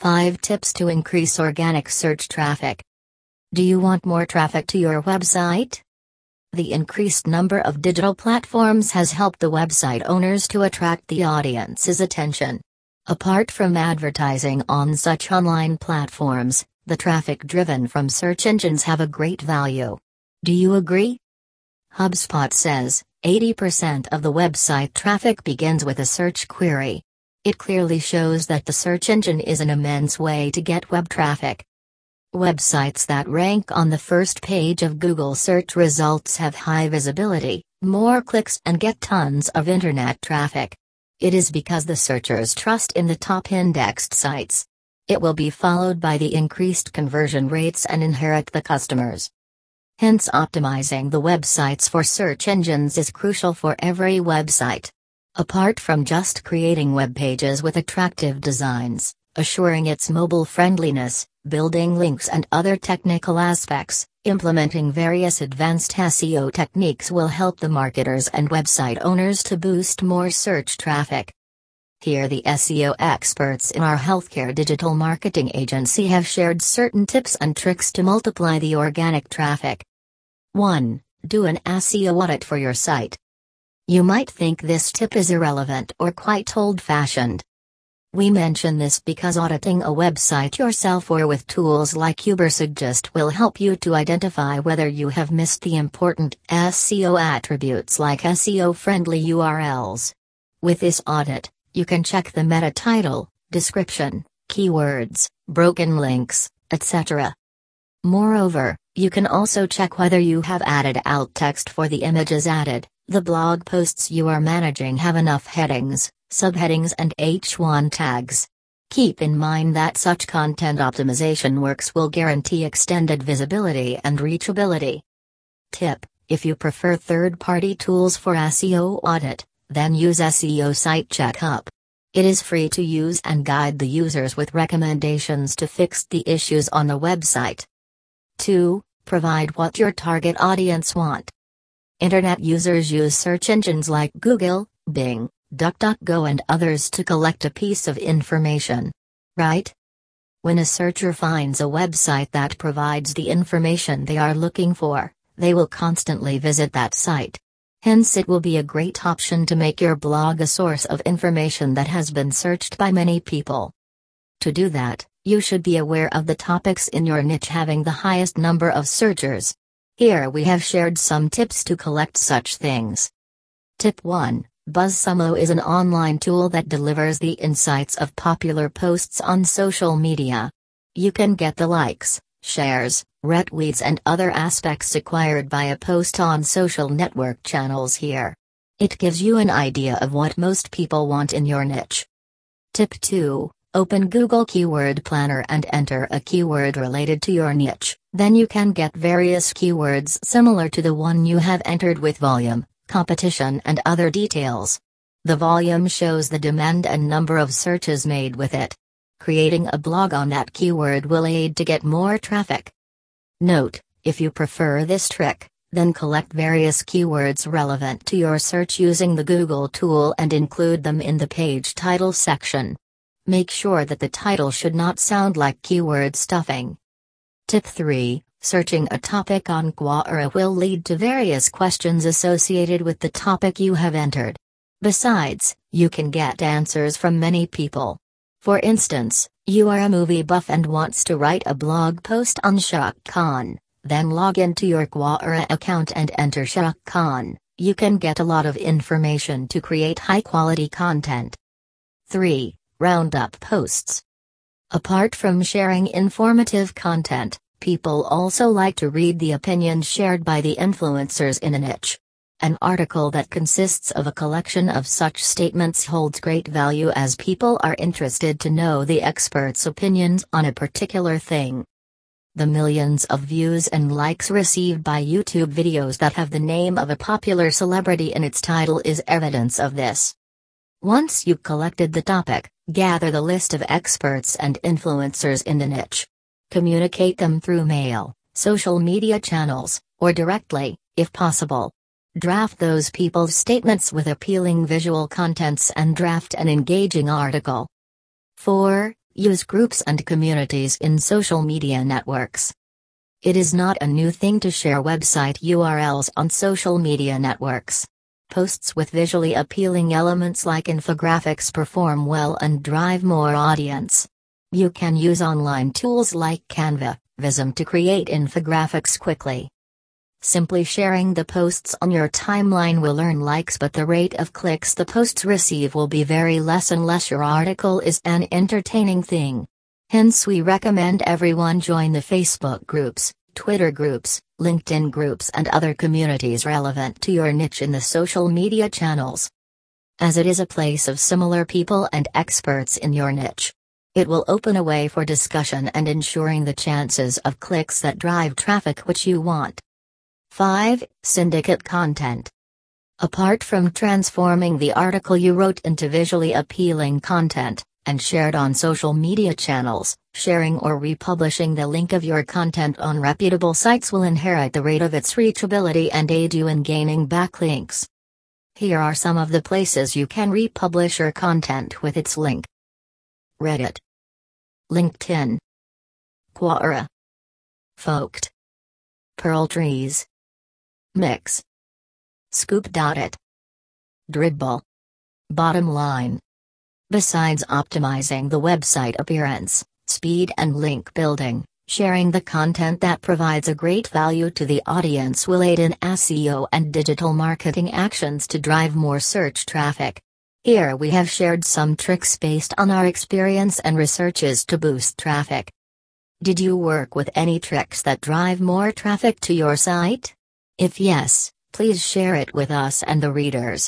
5 Tips to Increase Organic Search Traffic. Do you want more traffic to your website? The increased number of digital platforms has helped the website owners to attract the audience's attention. Apart from advertising on such online platforms, the traffic driven from search engines have a great value. Do you agree? HubSpot says 80% of the website traffic begins with a search query. It clearly shows that the search engine is an immense way to get web traffic. Websites that rank on the first page of Google search results have high visibility, more clicks, and get tons of internet traffic. It is because the searchers trust in the top indexed sites. It will be followed by the increased conversion rates and inherit the customers. Hence, optimizing the websites for search engines is crucial for every website. Apart from just creating web pages with attractive designs, assuring its mobile friendliness, building links and other technical aspects, implementing various advanced SEO techniques will help the marketers and website owners to boost more search traffic. Here, the SEO experts in our healthcare digital marketing agency have shared certain tips and tricks to multiply the organic traffic. 1. Do an SEO audit for your site. You might think this tip is irrelevant or quite old fashioned. We mention this because auditing a website yourself or with tools like Ubersuggest will help you to identify whether you have missed the important SEO attributes like SEO friendly URLs. With this audit, you can check the meta title, description, keywords, broken links, etc. Moreover, you can also check whether you have added alt text for the images added, the blog posts you are managing have enough headings, subheadings and H1 tags. Keep in mind that such content optimization works will guarantee extended visibility and reachability. Tip If you prefer third party tools for SEO audit, then use SEO Site Checkup. It is free to use and guide the users with recommendations to fix the issues on the website. 2. Provide what your target audience want. Internet users use search engines like Google, Bing, DuckDuckGo and others to collect a piece of information. Right? When a searcher finds a website that provides the information they are looking for, they will constantly visit that site. Hence, it will be a great option to make your blog a source of information that has been searched by many people. To do that, you should be aware of the topics in your niche having the highest number of searchers. Here we have shared some tips to collect such things. Tip 1 BuzzSumo is an online tool that delivers the insights of popular posts on social media. You can get the likes, shares, retweets, and other aspects acquired by a post on social network channels here. It gives you an idea of what most people want in your niche. Tip 2 Open Google Keyword Planner and enter a keyword related to your niche, then you can get various keywords similar to the one you have entered with volume, competition and other details. The volume shows the demand and number of searches made with it. Creating a blog on that keyword will aid to get more traffic. Note, if you prefer this trick, then collect various keywords relevant to your search using the Google tool and include them in the page title section. Make sure that the title should not sound like keyword stuffing. Tip 3 Searching a topic on Quora will lead to various questions associated with the topic you have entered. Besides, you can get answers from many people. For instance, you are a movie buff and wants to write a blog post on Shah Khan, then log into your Quora account and enter Shah Khan. You can get a lot of information to create high quality content. 3. Roundup posts. Apart from sharing informative content, People also like to read the opinions shared by the influencers in a niche. An article that consists of a collection of such statements holds great value as people are interested to know the expert's opinions on a particular thing. The millions of views and likes received by YouTube videos that have the name of a popular celebrity in its title is evidence of this. Once you've collected the topic, gather the list of experts and influencers in the niche. Communicate them through mail, social media channels, or directly, if possible. Draft those people's statements with appealing visual contents and draft an engaging article. 4. use groups and communities in social media networks. It is not a new thing to share website URLs on social media networks. Posts with visually appealing elements like infographics perform well and drive more audience. You can use online tools like Canva, Visme to create infographics quickly. Simply sharing the posts on your timeline will earn likes, but the rate of clicks the posts receive will be very less unless your article is an entertaining thing. Hence, we recommend everyone join the Facebook groups, Twitter groups, LinkedIn groups, and other communities relevant to your niche in the social media channels. As it is a place of similar people and experts in your niche. It will open a way for discussion and ensuring the chances of clicks that drive traffic which you want. 5. Syndicate content. Apart from transforming the article you wrote into visually appealing content, and shared on social media channels, sharing or republishing the link of your content on reputable sites will inherit the rate of its reachability and aid you in gaining backlinks. Here are some of the places you can republish your content with its link Reddit, LinkedIn, Quora, Folkd, Pearl Trees, Mix. Scoop.it. Dribbble, Bottom line. Besides optimizing the website appearance, speed, and link building, sharing the content that provides a great value to the audience will aid in SEO and digital marketing actions to drive more search traffic. Here we have shared some tricks based on our experience and researches to boost traffic. Did you work with any tricks that drive more traffic to your site? If yes, please share it with us and the readers.